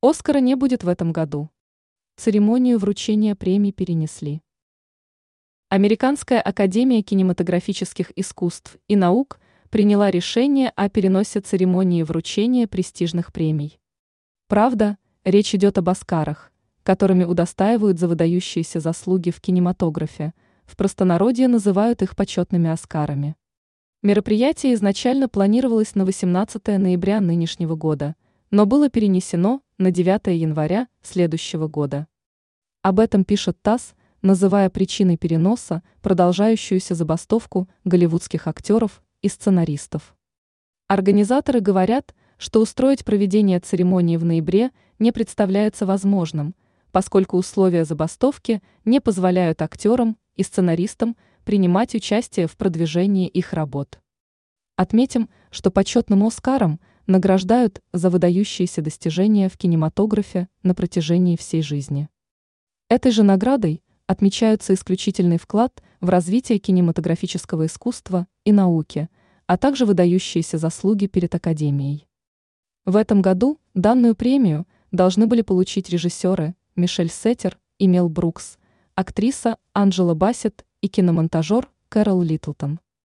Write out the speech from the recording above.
Оскара не будет в этом году. Церемонию вручения премий перенесли. Американская академия кинематографических искусств и наук приняла решение о переносе церемонии вручения престижных премий. Правда, речь идет об Оскарах, которыми удостаивают за выдающиеся заслуги в кинематографе, в простонародье называют их почетными Оскарами. Мероприятие изначально планировалось на 18 ноября нынешнего года, но было перенесено на 9 января следующего года. Об этом пишет ТАСС, называя причиной переноса продолжающуюся забастовку голливудских актеров и сценаристов. Организаторы говорят, что устроить проведение церемонии в ноябре не представляется возможным – поскольку условия забастовки не позволяют актерам и сценаристам принимать участие в продвижении их работ. Отметим, что почетным «Оскаром» награждают за выдающиеся достижения в кинематографе на протяжении всей жизни. Этой же наградой отмечаются исключительный вклад в развитие кинематографического искусства и науки, а также выдающиеся заслуги перед Академией. В этом году данную премию должны были получить режиссеры Мишель Сеттер и Мел Брукс, актриса Анджела Бассет и киномонтажер Кэрол Литлтон.